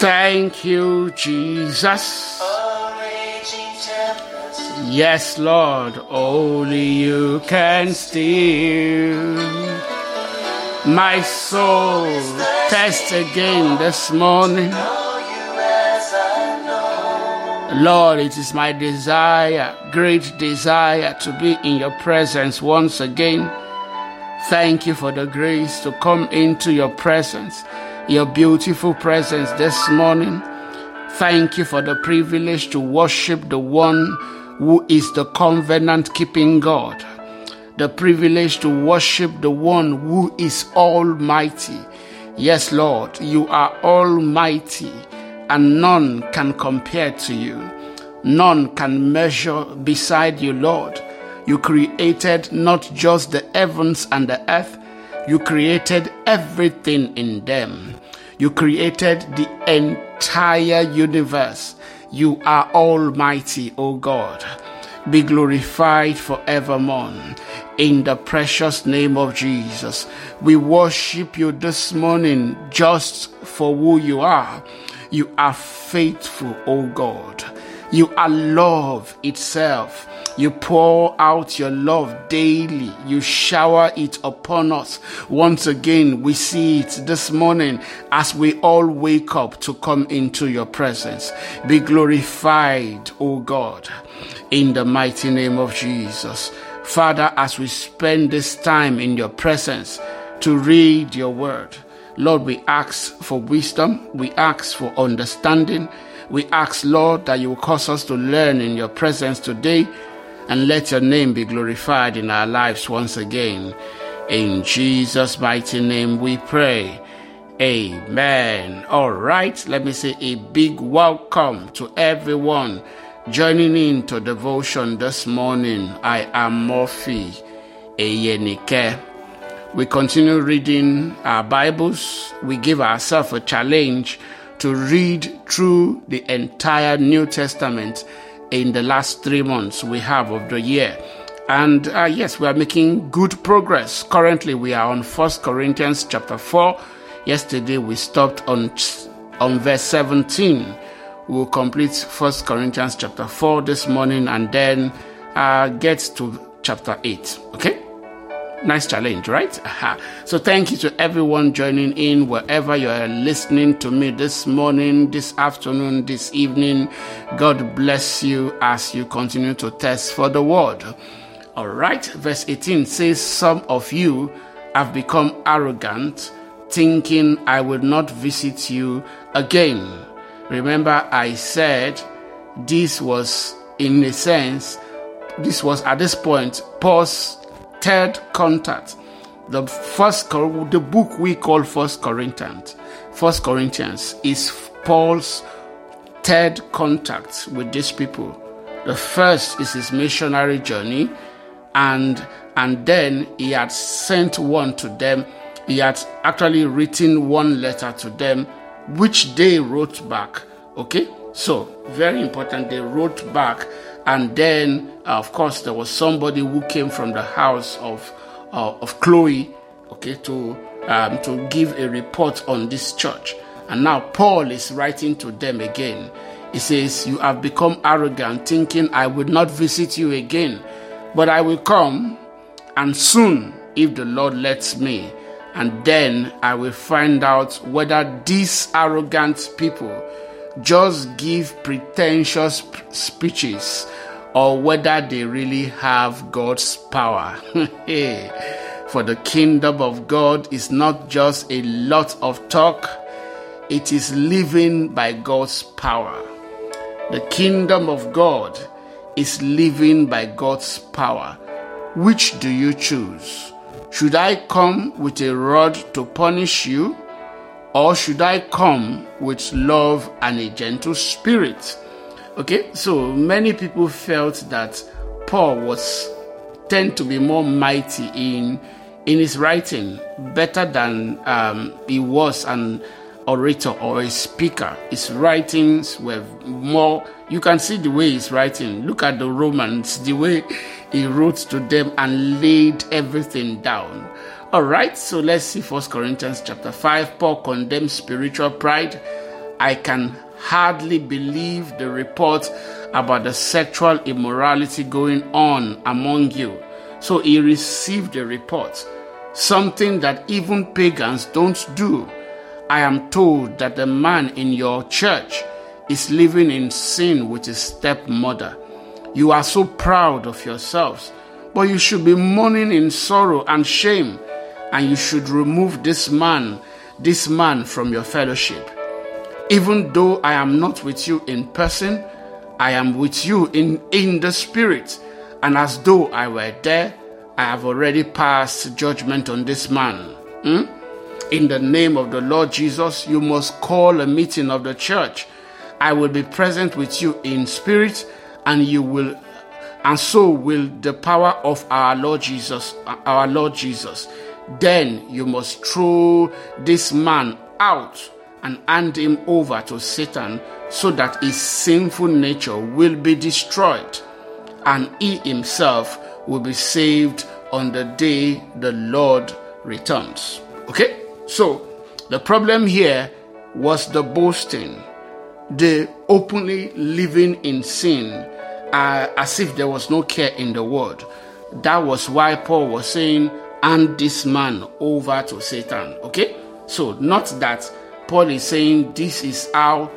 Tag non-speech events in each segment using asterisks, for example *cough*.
Thank you, Jesus. Yes, Lord, only you can steal my soul. Test again this morning. Lord, it is my desire, great desire, to be in your presence once again. Thank you for the grace to come into your presence, your beautiful presence this morning. Thank you for the privilege to worship the one who is the covenant keeping God, the privilege to worship the one who is almighty. Yes, Lord, you are almighty and none can compare to you. None can measure beside you, Lord. You created not just the heavens and the earth, you created everything in them. You created the entire universe. You are almighty, O God. Be glorified forevermore. In the precious name of Jesus, we worship you this morning just for who you are. You are faithful, O God. You are love itself. You pour out your love daily. You shower it upon us. Once again, we see it this morning as we all wake up to come into your presence. Be glorified, O God, in the mighty name of Jesus. Father, as we spend this time in your presence to read your word, Lord, we ask for wisdom. We ask for understanding. We ask, Lord, that you will cause us to learn in your presence today and let your name be glorified in our lives once again. In Jesus' mighty name we pray. Amen. All right, let me say a big welcome to everyone joining in to devotion this morning. I am Murphy Eyenike. We continue reading our Bibles. We give ourselves a challenge to read through the entire New Testament in the last three months we have of the year. And uh, yes, we are making good progress. Currently, we are on First Corinthians chapter 4. Yesterday, we stopped on, on verse 17. We will complete First Corinthians chapter 4 this morning and then uh, get to chapter 8. Okay? Nice challenge, right? Aha. So, thank you to everyone joining in wherever you are listening to me this morning, this afternoon, this evening. God bless you as you continue to test for the word. All right, verse 18 says, Some of you have become arrogant, thinking I will not visit you again. Remember, I said this was, in a sense, this was at this point Paul's third contact. The first the book we call First Corinthians. First Corinthians is Paul's third contact with these people. The first is his missionary journey, and and then he had sent one to them. He had actually written one letter to them, which they wrote back. Okay, so very important. They wrote back and then, uh, of course, there was somebody who came from the house of uh, of Chloe, okay, to um, to give a report on this church. And now Paul is writing to them again. He says, "You have become arrogant, thinking I would not visit you again, but I will come, and soon, if the Lord lets me." And then I will find out whether these arrogant people just give pretentious speeches or whether they really have God's power. *laughs* For the kingdom of God is not just a lot of talk, it is living by God's power. The kingdom of God is living by God's power. Which do you choose? Should I come with a rod to punish you? Or should I come with love and a gentle spirit? Okay, so many people felt that Paul was tend to be more mighty in in his writing, better than um, he was an orator or a speaker. His writings were more. You can see the way he's writing. Look at the Romans, the way he wrote to them and laid everything down. All right, so let's see First Corinthians chapter five. Paul condemns spiritual pride I can hardly believe the report about the sexual immorality going on among you. So he received a report, something that even pagans don't do. I am told that the man in your church is living in sin with his stepmother. You are so proud of yourselves, but you should be mourning in sorrow and shame, and you should remove this man, this man from your fellowship. Even though I am not with you in person, I am with you in, in the spirit, and as though I were there, I have already passed judgment on this man. Hmm? In the name of the Lord Jesus, you must call a meeting of the church. I will be present with you in spirit, and you will, and so will the power of our Lord Jesus, our Lord Jesus. Then you must throw this man out and hand him over to Satan so that his sinful nature will be destroyed and he himself will be saved on the day the Lord returns. Okay? So, the problem here was the boasting, the openly living in sin uh, as if there was no care in the world. That was why Paul was saying, hand this man over to Satan. Okay? So, not that Paul is saying this is how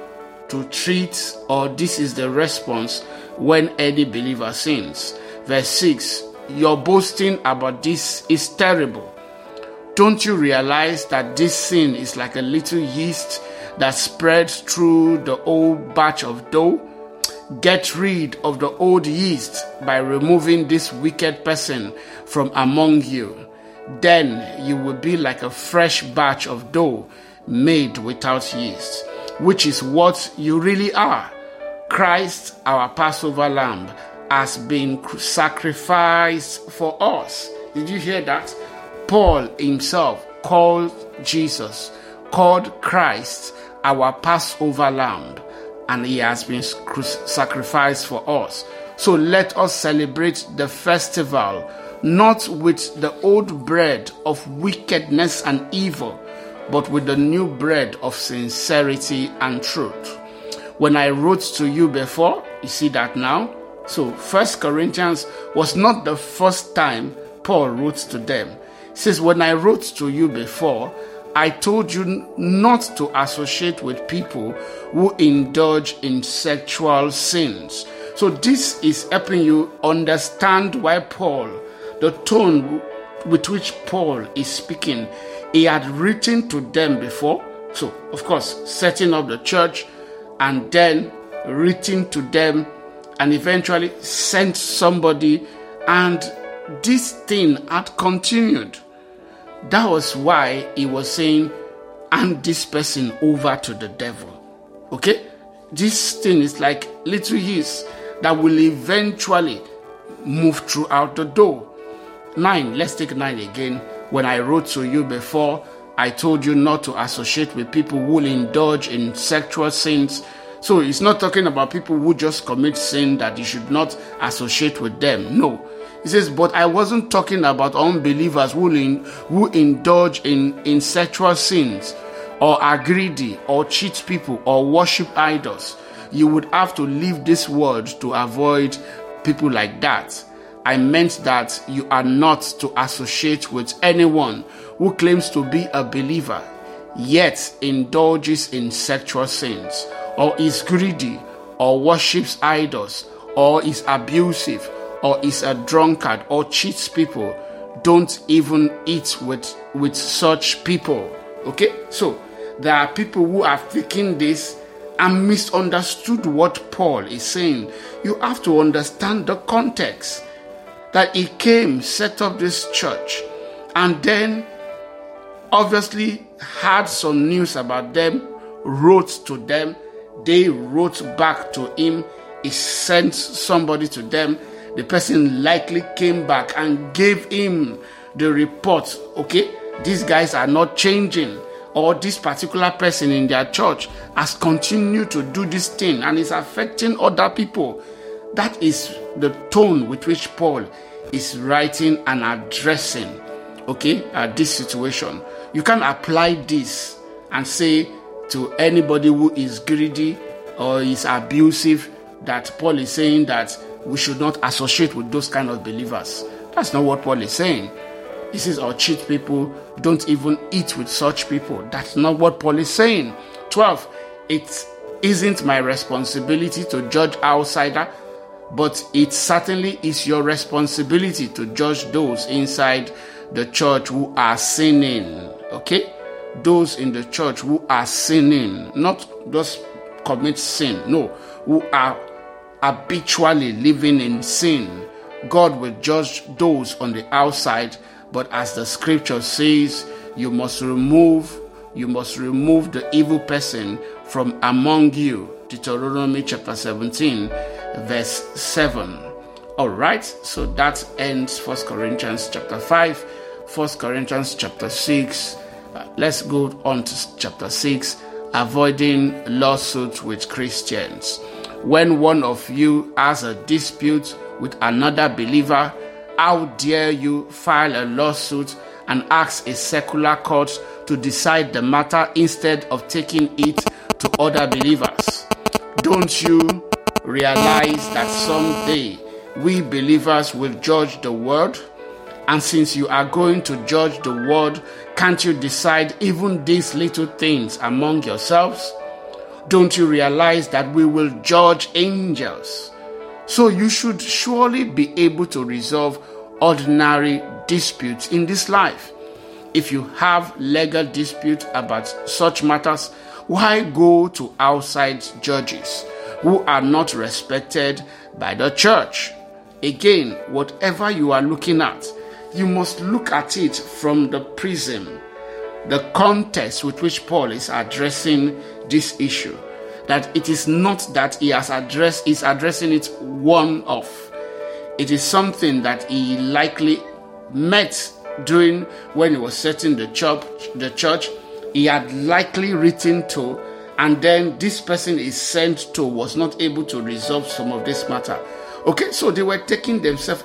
to treat or this is the response when any believer sins. Verse 6 Your boasting about this is terrible. Don't you realize that this sin is like a little yeast that spreads through the old batch of dough? Get rid of the old yeast by removing this wicked person from among you. Then you will be like a fresh batch of dough made without yeast, which is what you really are. Christ, our Passover lamb, has been sacrificed for us. Did you hear that? Paul himself called Jesus, called Christ our Passover lamb, and he has been sacrificed for us. So let us celebrate the festival not with the old bread of wickedness and evil but with the new bread of sincerity and truth. When I wrote to you before, you see that now? So, First Corinthians was not the first time Paul wrote to them. He says, When I wrote to you before, I told you not to associate with people who indulge in sexual sins. So, this is helping you understand why Paul, the tone with which Paul is speaking, he had written to them before. So, of course, setting up the church and then written to them and eventually sent somebody, and this thing had continued. That was why he was saying, hand this person over to the devil. Okay? This thing is like little yeast that will eventually move throughout the door. Nine, let's take nine again. When I wrote to you before, I told you not to associate with people who indulge in sexual sins. So it's not talking about people who just commit sin that you should not associate with them. No. He says, but I wasn't talking about unbelievers who, in, who indulge in, in sexual sins or are greedy or cheat people or worship idols. You would have to leave this world to avoid people like that. I meant that you are not to associate with anyone who claims to be a believer, yet indulges in sexual sins, or is greedy, or worships idols, or is abusive, or is a drunkard, or cheats people. Don't even eat with, with such people. Okay? So, there are people who have taken this and misunderstood what Paul is saying. You have to understand the context that he came, set up this church, and then obviously had some news about them, wrote to them, they wrote back to him, he sent somebody to them. The person likely came back and gave him the report. Okay, these guys are not changing, or this particular person in their church has continued to do this thing and is affecting other people. That is the tone with which Paul is writing and addressing okay uh, this situation you can apply this and say to anybody who is greedy or is abusive that Paul is saying that we should not associate with those kind of believers. That's not what Paul is saying. He says, or cheat people, don't even eat with such people. That's not what Paul is saying. 12. It isn't my responsibility to judge outsider, but it certainly is your responsibility to judge those inside the church who are sinning. Okay? Those in the church who are sinning, not just commit sin, no, who are habitually living in sin. God will judge those on the outside, but as the scripture says, you must remove you must remove the evil person from among you. Deuteronomy chapter 17, verse 7. All right, so that ends First Corinthians chapter 5, First Corinthians chapter 6. Uh, let's go on to chapter 6 avoiding lawsuits with Christians. When one of you has a dispute with another believer, how dare you file a lawsuit and ask a secular court to decide the matter instead of taking it to other believers? Don't you realize that someday we believers will judge the world? And since you are going to judge the world, can't you decide even these little things among yourselves? Don't you realize that we will judge angels? So you should surely be able to resolve ordinary disputes in this life. If you have legal disputes about such matters, why go to outside judges who are not respected by the church? Again, whatever you are looking at, you must look at it from the prism, the context with which Paul is addressing this issue. That it is not that he has addressed, is addressing it one off. It is something that he likely met during when he was setting the church, the church. He had likely written to, and then this person is sent to was not able to resolve some of this matter. Okay, so they were taking themselves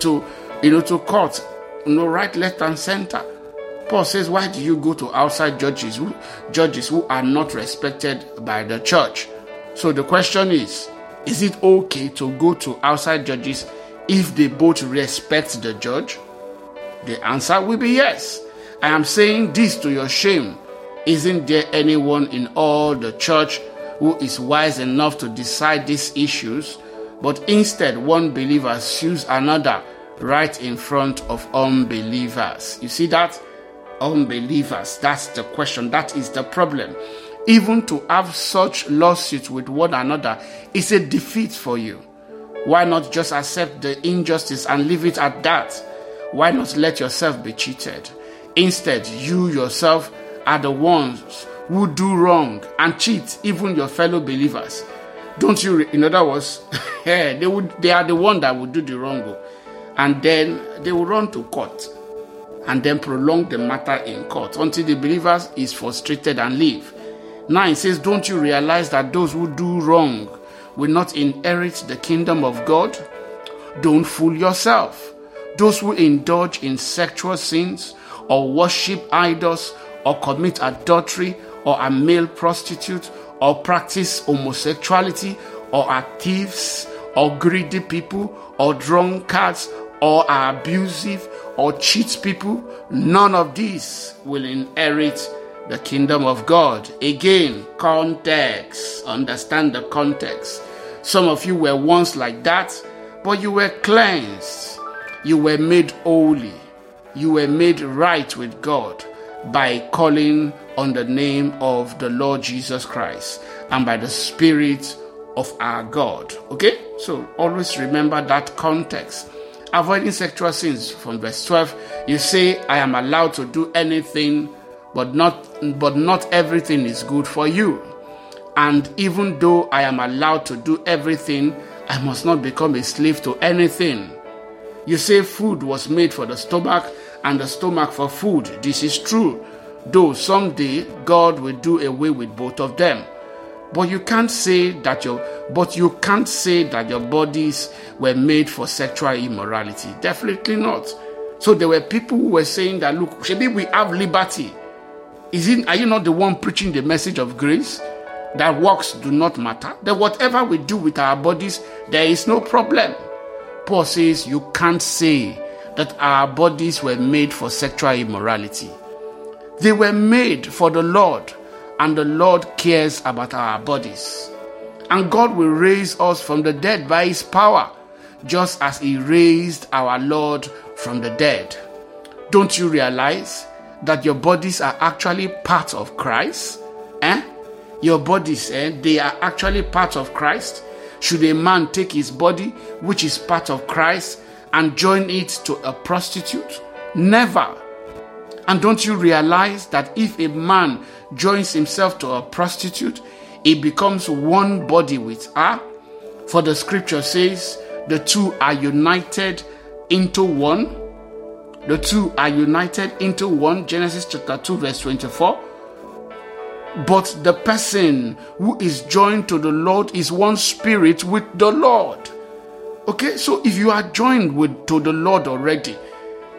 to you know to court you know, right, left, and center. Paul says, Why do you go to outside judges who, judges who are not respected by the church? So the question is Is it okay to go to outside judges if they both respect the judge? The answer will be yes. I am saying this to your shame. Isn't there anyone in all the church who is wise enough to decide these issues? But instead, one believer sues another right in front of unbelievers. You see that? Unbelievers. That's the question. That is the problem. Even to have such lawsuits with one another is a defeat for you. Why not just accept the injustice and leave it at that? Why not let yourself be cheated? Instead, you yourself are the ones who do wrong and cheat even your fellow believers. Don't you? In other words, *laughs* eh, they would. They are the one that would do the wrong oh. and then they will run to court and then prolong the matter in court until the believers is frustrated and leave. Now it says, Don't you realize that those who do wrong will not inherit the kingdom of God? Don't fool yourself. Those who indulge in sexual sins or worship idols or commit adultery or are male prostitutes or practice homosexuality or are thieves or greedy people or drunkards or are abusive or cheat people, none of these will inherit the kingdom of God. Again, context. Understand the context. Some of you were once like that, but you were cleansed. You were made holy. You were made right with God by calling on the name of the Lord Jesus Christ and by the Spirit of our God. Okay? So always remember that context. Avoiding sexual sins from verse 12, you say, I am allowed to do anything, but not but not everything is good for you. And even though I am allowed to do everything, I must not become a slave to anything. You say food was made for the stomach and the stomach for food. This is true, though someday God will do away with both of them. But you can't say that your but you can't say that your bodies were made for sexual immorality. Definitely not. So there were people who were saying that look, maybe we have liberty. Is it, are you not the one preaching the message of grace? That works do not matter. That whatever we do with our bodies, there is no problem. Paul says you can't say that our bodies were made for sexual immorality. They were made for the Lord, and the Lord cares about our bodies. And God will raise us from the dead by His power, just as He raised our Lord from the dead. Don't you realize that your bodies are actually part of Christ? Eh? Your bodies, eh, they are actually part of Christ. Should a man take his body, which is part of Christ, and join it to a prostitute? Never. And don't you realize that if a man joins himself to a prostitute, he becomes one body with her? For the scripture says, the two are united into one. The two are united into one. Genesis chapter 2, verse 24. But the person who is joined to the Lord is one spirit with the Lord. Okay, so if you are joined with to the Lord already,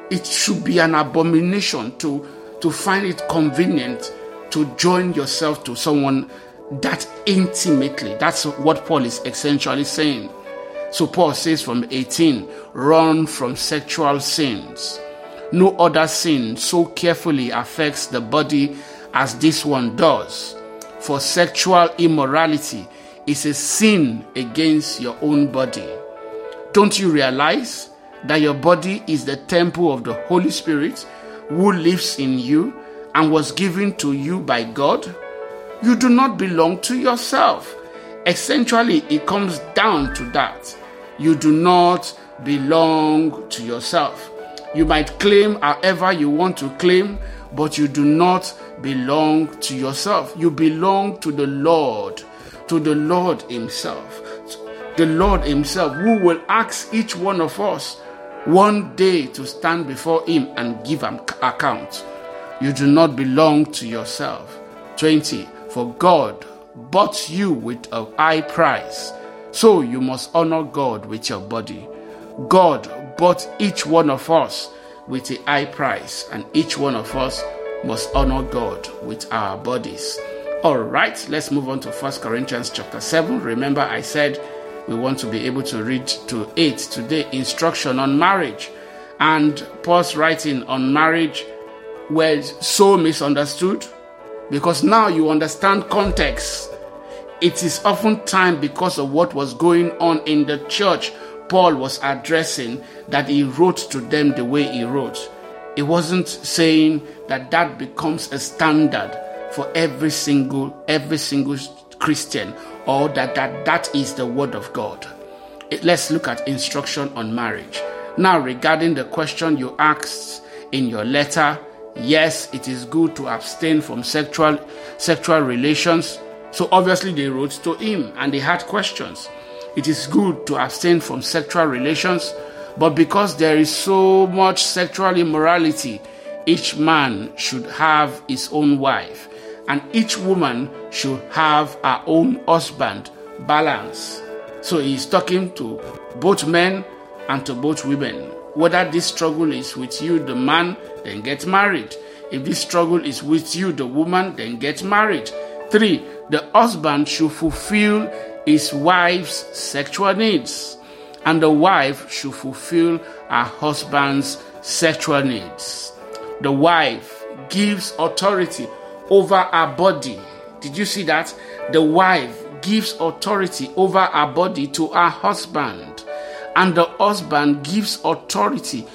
it should be an abomination to to find it convenient to join yourself to someone that intimately. That's what Paul is essentially saying. So Paul says from 18, run from sexual sins. No other sin so carefully affects the body as this one does. For sexual immorality is a sin against your own body. Don't you realize that your body is the temple of the Holy Spirit who lives in you and was given to you by God? You do not belong to yourself. Essentially, it comes down to that. You do not belong to yourself. You might claim however you want to claim, but you do not belong to yourself. You belong to the Lord, to the Lord Himself. The Lord Himself, who will ask each one of us one day to stand before Him and give an account. You do not belong to yourself. 20. For God bought you with a high price, so you must honor God with your body. God bought each one of us with a high price, and each one of us must honor God with our bodies. All right, let's move on to First Corinthians chapter 7. Remember, I said we want to be able to read to 8 today instruction on marriage. And Paul's writing on marriage was so misunderstood because now you understand context. It is often time because of what was going on in the church Paul was addressing that he wrote to them the way he wrote. He wasn't saying that that becomes a standard for every single every single Christian or that that, that is the word of God. Let's look at instruction on marriage. Now regarding the question you asked in your letter, yes, it is good to abstain from sexual sexual relations. So obviously they wrote to him and they had questions it is good to abstain from sexual relations, but because there is so much sexual immorality, each man should have his own wife, and each woman should have her own husband. Balance. So he's talking to both men and to both women. Whether this struggle is with you, the man, then get married. If this struggle is with you, the woman, then get married. Three, the husband should fulfill his wife's sexual needs, and the wife should fulfill her husband's sexual needs. The wife gives authority over her body. Did you see that? The wife gives authority over her body to her husband, and the husband gives authority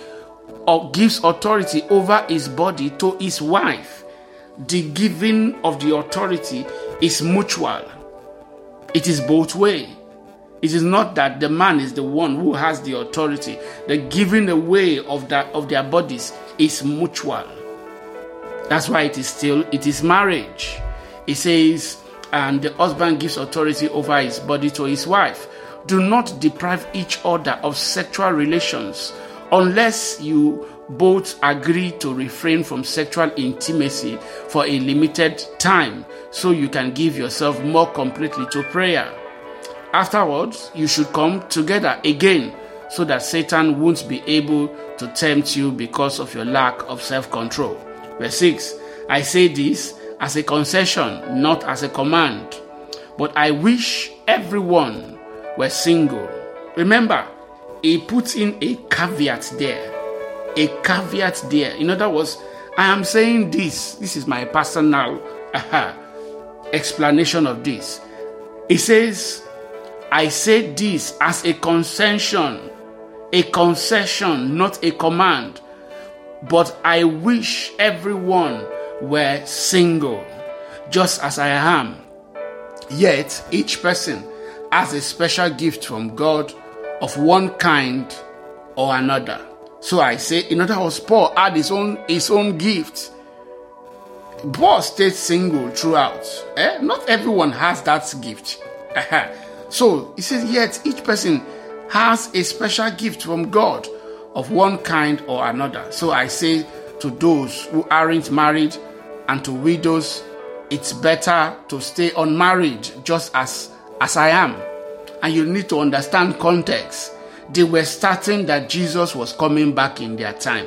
or gives authority over his body to his wife. The giving of the authority is mutual it is both way. It is not that the man is the one who has the authority. The giving away of that of their bodies is mutual. That's why it is still it is marriage. It says, and the husband gives authority over his body to his wife. Do not deprive each other of sexual relations unless you both agree to refrain from sexual intimacy for a limited time so you can give yourself more completely to prayer. Afterwards, you should come together again so that Satan won't be able to tempt you because of your lack of self control. Verse 6 I say this as a concession, not as a command. But I wish everyone were single. Remember, he put in a caveat there. A caveat there. In other words, I am saying this. This is my personal uh, explanation of this. He says, I say this as a concession, a concession, not a command. But I wish everyone were single, just as I am. Yet each person has a special gift from God of one kind or another. So I say, in other words, Paul had his own his own gift. Paul stayed single throughout. Eh? Not everyone has that gift. *laughs* so he says, yet each person has a special gift from God of one kind or another. So I say to those who aren't married and to widows, it's better to stay unmarried just as as I am. And you need to understand context. They were starting that Jesus was coming back in their time.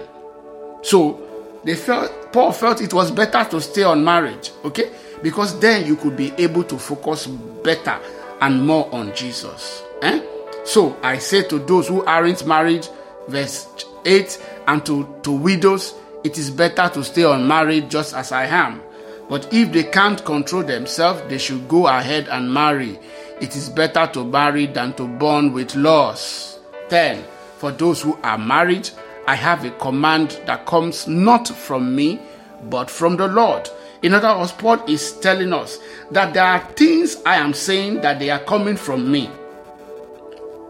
So they felt Paul felt it was better to stay unmarried, okay? Because then you could be able to focus better and more on Jesus. Eh? So I say to those who aren't married, verse 8, and to, to widows, it is better to stay unmarried just as I am. But if they can't control themselves, they should go ahead and marry. It is better to marry than to burn with loss. 10. For those who are married, I have a command that comes not from me, but from the Lord. In other words, Paul is telling us that there are things I am saying that they are coming from me.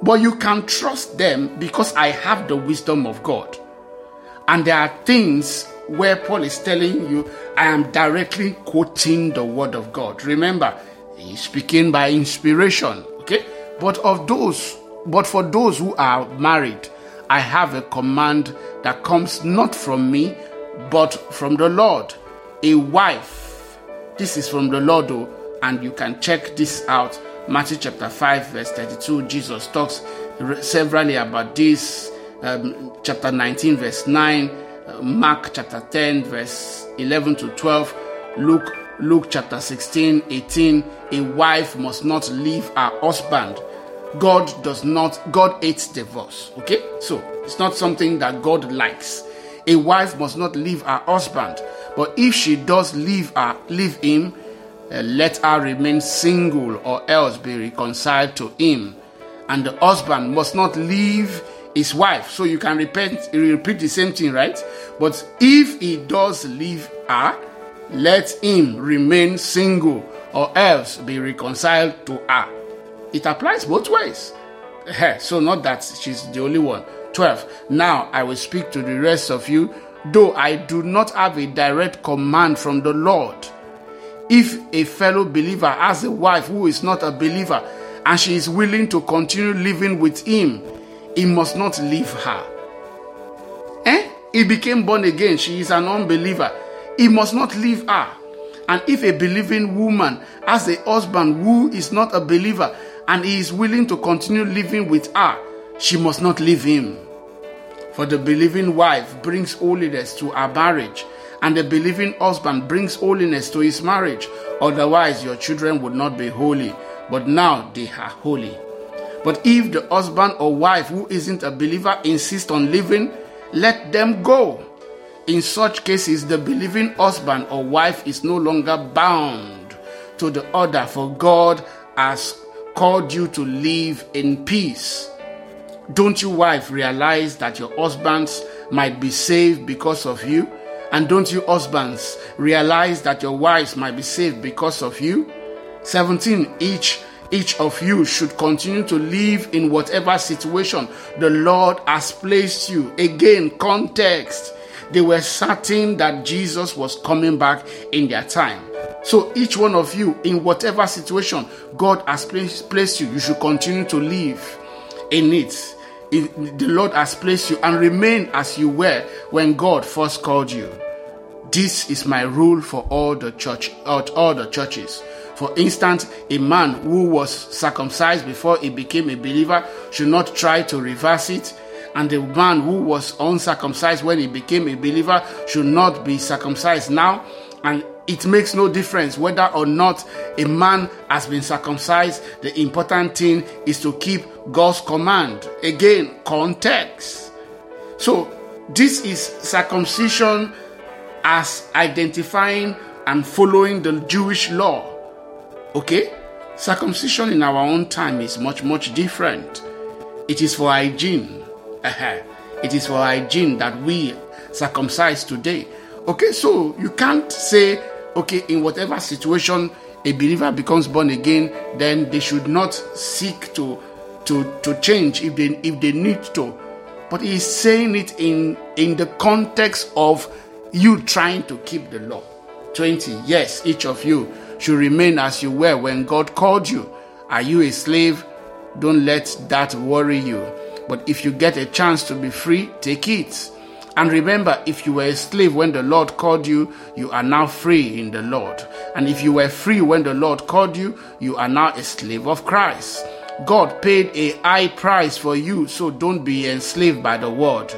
But you can trust them because I have the wisdom of God. And there are things where Paul is telling you, I am directly quoting the word of God. Remember, he's speaking by inspiration, okay? But of those, but for those who are married, I have a command that comes not from me, but from the Lord. A wife, this is from the Lord, though, and you can check this out. Matthew chapter 5, verse 32. Jesus talks severally about this um, chapter 19, verse 9, uh, Mark chapter 10, verse 11 to 12, Luke, Luke chapter 16, 18. A wife must not leave her husband. God does not, God hates divorce. Okay? So it's not something that God likes. A wife must not leave her husband. But if she does leave her, leave him, uh, let her remain single or else be reconciled to him. And the husband must not leave his wife. So you can repeat, repeat the same thing, right? But if he does leave her, let him remain single or else be reconciled to her. It applies both ways. *laughs* So, not that she's the only one. 12. Now I will speak to the rest of you, though I do not have a direct command from the Lord. If a fellow believer has a wife who is not a believer and she is willing to continue living with him, he must not leave her. Eh? He became born again. She is an unbeliever. He must not leave her. And if a believing woman has a husband who is not a believer and he is willing to continue living with her, she must not leave him. For the believing wife brings holiness to her marriage, and the believing husband brings holiness to his marriage. Otherwise, your children would not be holy, but now they are holy. But if the husband or wife who isn't a believer insists on living, let them go. In such cases, the believing husband or wife is no longer bound to the other, for God has called you to live in peace. Don't you, wife, realize that your husbands might be saved because of you? And don't you, husbands, realize that your wives might be saved because of you? 17. Each each of you should continue to live in whatever situation the Lord has placed you. Again, context. They were certain that Jesus was coming back in their time. So, each one of you, in whatever situation God has placed you, you should continue to live in it. The Lord has placed you and remain as you were when God first called you. This is my rule for all the church, all the churches. For instance, a man who was circumcised before he became a believer should not try to reverse it, and the man who was uncircumcised when he became a believer should not be circumcised now. And it makes no difference whether or not a man has been circumcised. The important thing is to keep God's command. Again, context. So, this is circumcision as identifying and following the Jewish law. Okay? Circumcision in our own time is much, much different. It is for hygiene. it is for hygiene that we circumcise today. Okay, so you can't say, okay, in whatever situation a believer becomes born again, then they should not seek to to to change if they if they need to. But he's saying it in in the context of you trying to keep the law. 20. Yes, each of you should remain as you were when God called you. Are you a slave? Don't let that worry you. But if you get a chance to be free, take it. And remember, if you were a slave when the Lord called you, you are now free in the Lord. And if you were free when the Lord called you, you are now a slave of Christ. God paid a high price for you, so don't be enslaved by the world.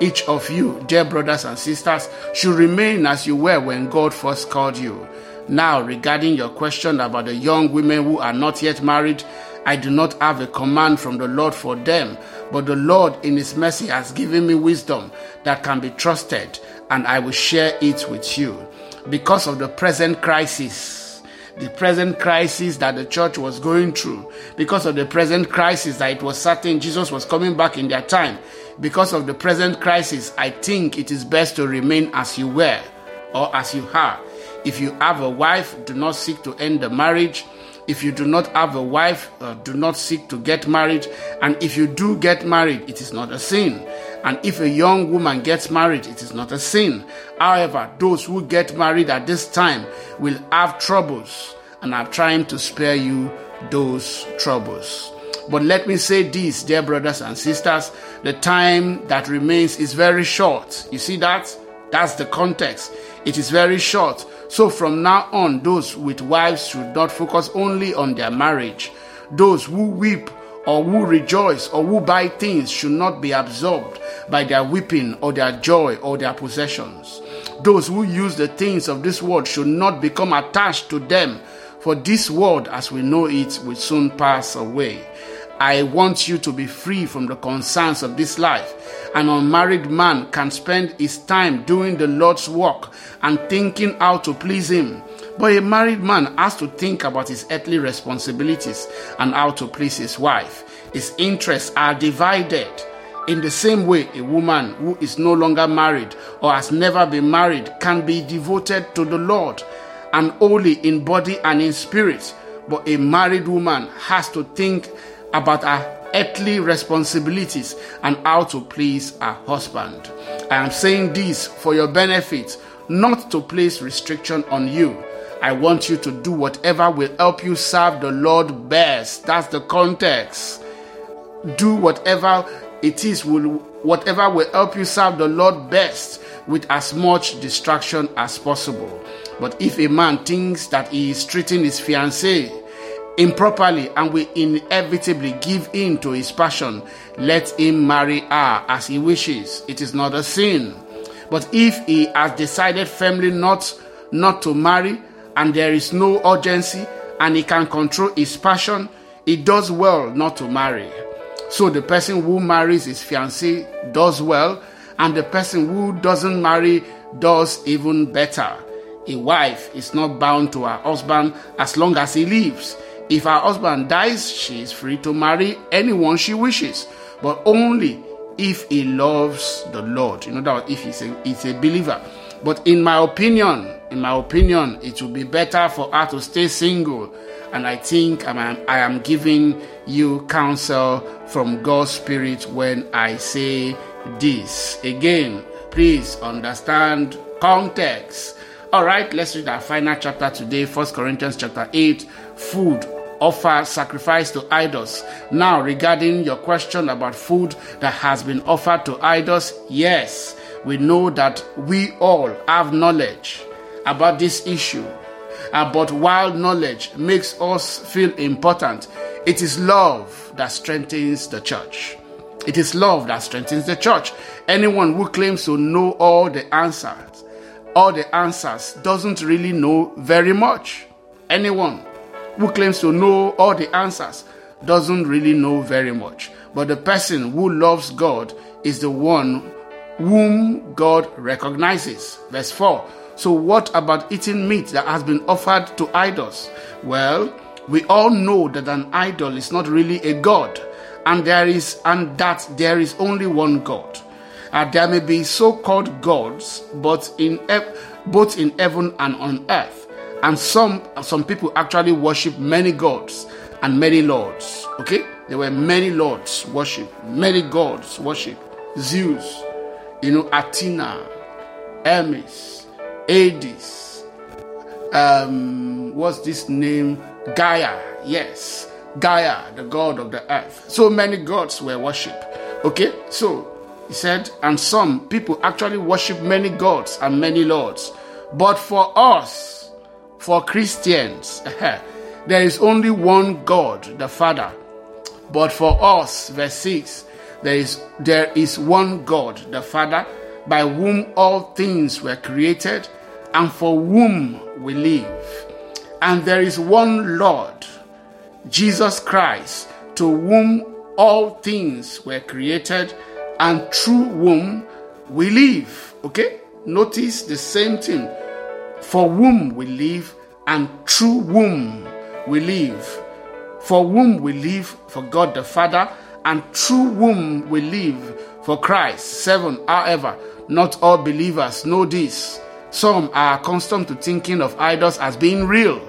Each of you, dear brothers and sisters, should remain as you were when God first called you. Now, regarding your question about the young women who are not yet married, I do not have a command from the Lord for them, but the Lord, in His mercy, has given me wisdom that can be trusted, and I will share it with you. Because of the present crisis, the present crisis that the church was going through, because of the present crisis that it was certain Jesus was coming back in their time, because of the present crisis, I think it is best to remain as you were or as you are. If you have a wife, do not seek to end the marriage. If you do not have a wife, uh, do not seek to get married. And if you do get married, it is not a sin. And if a young woman gets married, it is not a sin. However, those who get married at this time will have troubles, and I'm trying to spare you those troubles. But let me say this, dear brothers and sisters, the time that remains is very short. You see that? That's the context. It is very short. So from now on, those with wives should not focus only on their marriage. Those who weep or who rejoice or who buy things should not be absorbed by their weeping or their joy or their possessions. Those who use the things of this world should not become attached to them, for this world as we know it will soon pass away. I want you to be free from the concerns of this life. An unmarried man can spend his time doing the Lord's work and thinking how to please Him. But a married man has to think about his earthly responsibilities and how to please his wife. His interests are divided. In the same way, a woman who is no longer married or has never been married can be devoted to the Lord and holy in body and in spirit. But a married woman has to think about her earthly responsibilities and how to please her husband. I am saying this for your benefit, not to place restriction on you. I want you to do whatever will help you serve the Lord best. That's the context. Do whatever it is will whatever will help you serve the Lord best with as much distraction as possible. But if a man thinks that he is treating his fiancée improperly and will inevitably give in to his passion, let him marry her as he wishes. It is not a sin. But if he has decided firmly not, not to marry and there is no urgency and he can control his passion, he does well not to marry. So the person who marries his fiancée does well, and the person who doesn't marry does even better. A wife is not bound to her husband as long as he lives. If her husband dies, she is free to marry anyone she wishes, but only if he loves the Lord. You know that if he's a, he's a believer. But in my opinion, in my opinion, it will be better for her to stay single. And I think I'm, I am giving you counsel from God's Spirit when I say this. Again, please understand context. All right, let's read our final chapter today, First Corinthians chapter 8, food offer sacrifice to idols. Now, regarding your question about food that has been offered to idols, yes, we know that we all have knowledge about this issue. Uh, but while knowledge makes us feel important, it is love that strengthens the church. It is love that strengthens the church. Anyone who claims to know all the answers all the answers doesn't really know very much. Anyone who claims to know all the answers doesn't really know very much. But the person who loves God is the one whom God recognizes. Verse 4. So, what about eating meat that has been offered to idols? Well, we all know that an idol is not really a god, and there is and that there is only one God. Uh, there may be so-called gods, but in both in heaven and on earth, and some some people actually worship many gods and many lords. Okay, there were many lords worship, many gods worship. Zeus, you know, Athena, Hermes, Hades. Um, what's this name? Gaia. Yes, Gaia, the god of the earth. So many gods were worshipped. Okay, so he said, and some people actually worship many gods and many lords. But for us, for Christians, *laughs* there is only one God, the Father. But for us, verse 6, there is there is one God, the Father, by whom all things were created, and for whom we live. And there is one Lord, Jesus Christ, to whom all things were created, and through whom we live. Okay? Notice the same thing. For whom we live, and through whom we live. For whom we live, for God the Father, and through whom we live, for Christ. 7. However, not all believers know this. Some are accustomed to thinking of idols as being real.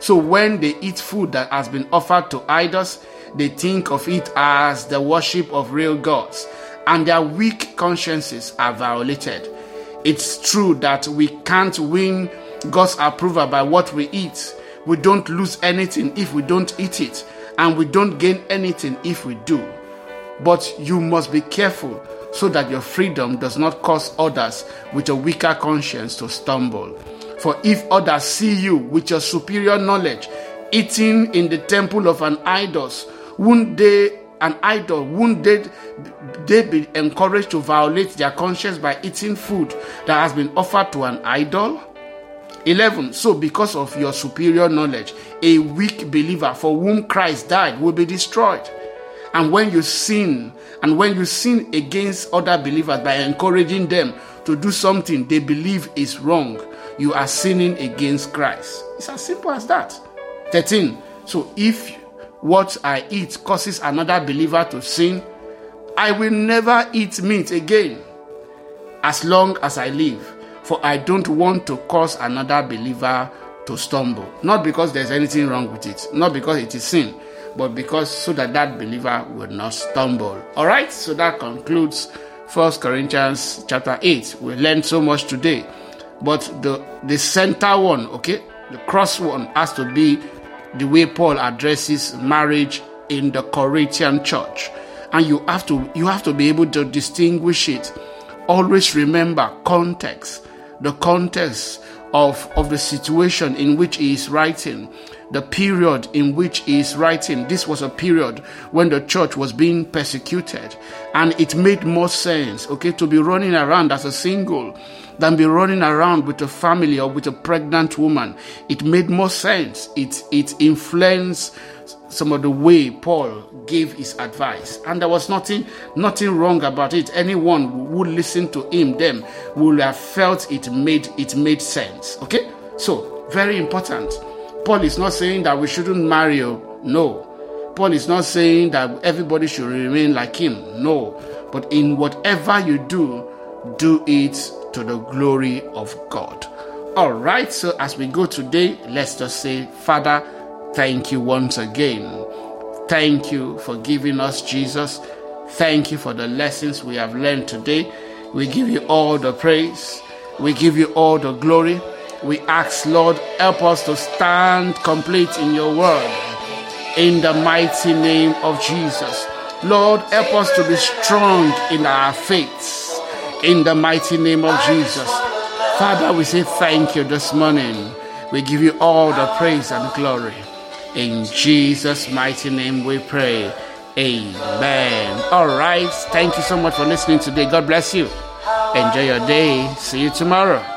So when they eat food that has been offered to idols, they think of it as the worship of real gods, and their weak consciences are violated. It's true that we can't win God's approval by what we eat. We don't lose anything if we don't eat it, and we don't gain anything if we do. But you must be careful so that your freedom does not cause others with a weaker conscience to stumble. For if others see you with your superior knowledge eating in the temple of an idol, won't they an idol, won't they, they be encouraged to violate their conscience by eating food that has been offered to an idol? 11. So, because of your superior knowledge, a weak believer for whom Christ died will be destroyed. And when you sin, and when you sin against other believers by encouraging them to do something they believe is wrong, you are sinning against Christ. It's as simple as that. 13. So, if what I eat causes another believer to sin, I will never eat meat again as long as I live for I don't want to cause another believer to stumble. Not because there's anything wrong with it, not because it is sin, but because so that that believer will not stumble. All right, so that concludes First Corinthians chapter 8. We learned so much today, but the the center one, okay, the cross one has to be the way Paul addresses marriage in the Corinthian church. And you have to you have to be able to distinguish it. Always remember context the context of, of the situation in which he is writing, the period in which he is writing. This was a period when the church was being persecuted, and it made more sense, okay, to be running around as a single than be running around with a family or with a pregnant woman. It made more sense. It it influenced some of the way Paul gave his advice. And there was nothing, nothing wrong about it. Anyone who listened to him then would have felt it made it made sense. Okay? So very important. Paul is not saying that we shouldn't marry. No. Paul is not saying that everybody should remain like him. No. But in whatever you do, do it to the glory of God. All right, so as we go today, let's just say, Father, Thank you once again. Thank you for giving us Jesus. Thank you for the lessons we have learned today. We give you all the praise. We give you all the glory. We ask, Lord, help us to stand complete in your word. In the mighty name of Jesus. Lord, help us to be strong in our faith. In the mighty name of Jesus. Father, we say thank you this morning. We give you all the praise and glory. In Jesus' mighty name we pray. Amen. All right. Thank you so much for listening today. God bless you. Enjoy your day. See you tomorrow.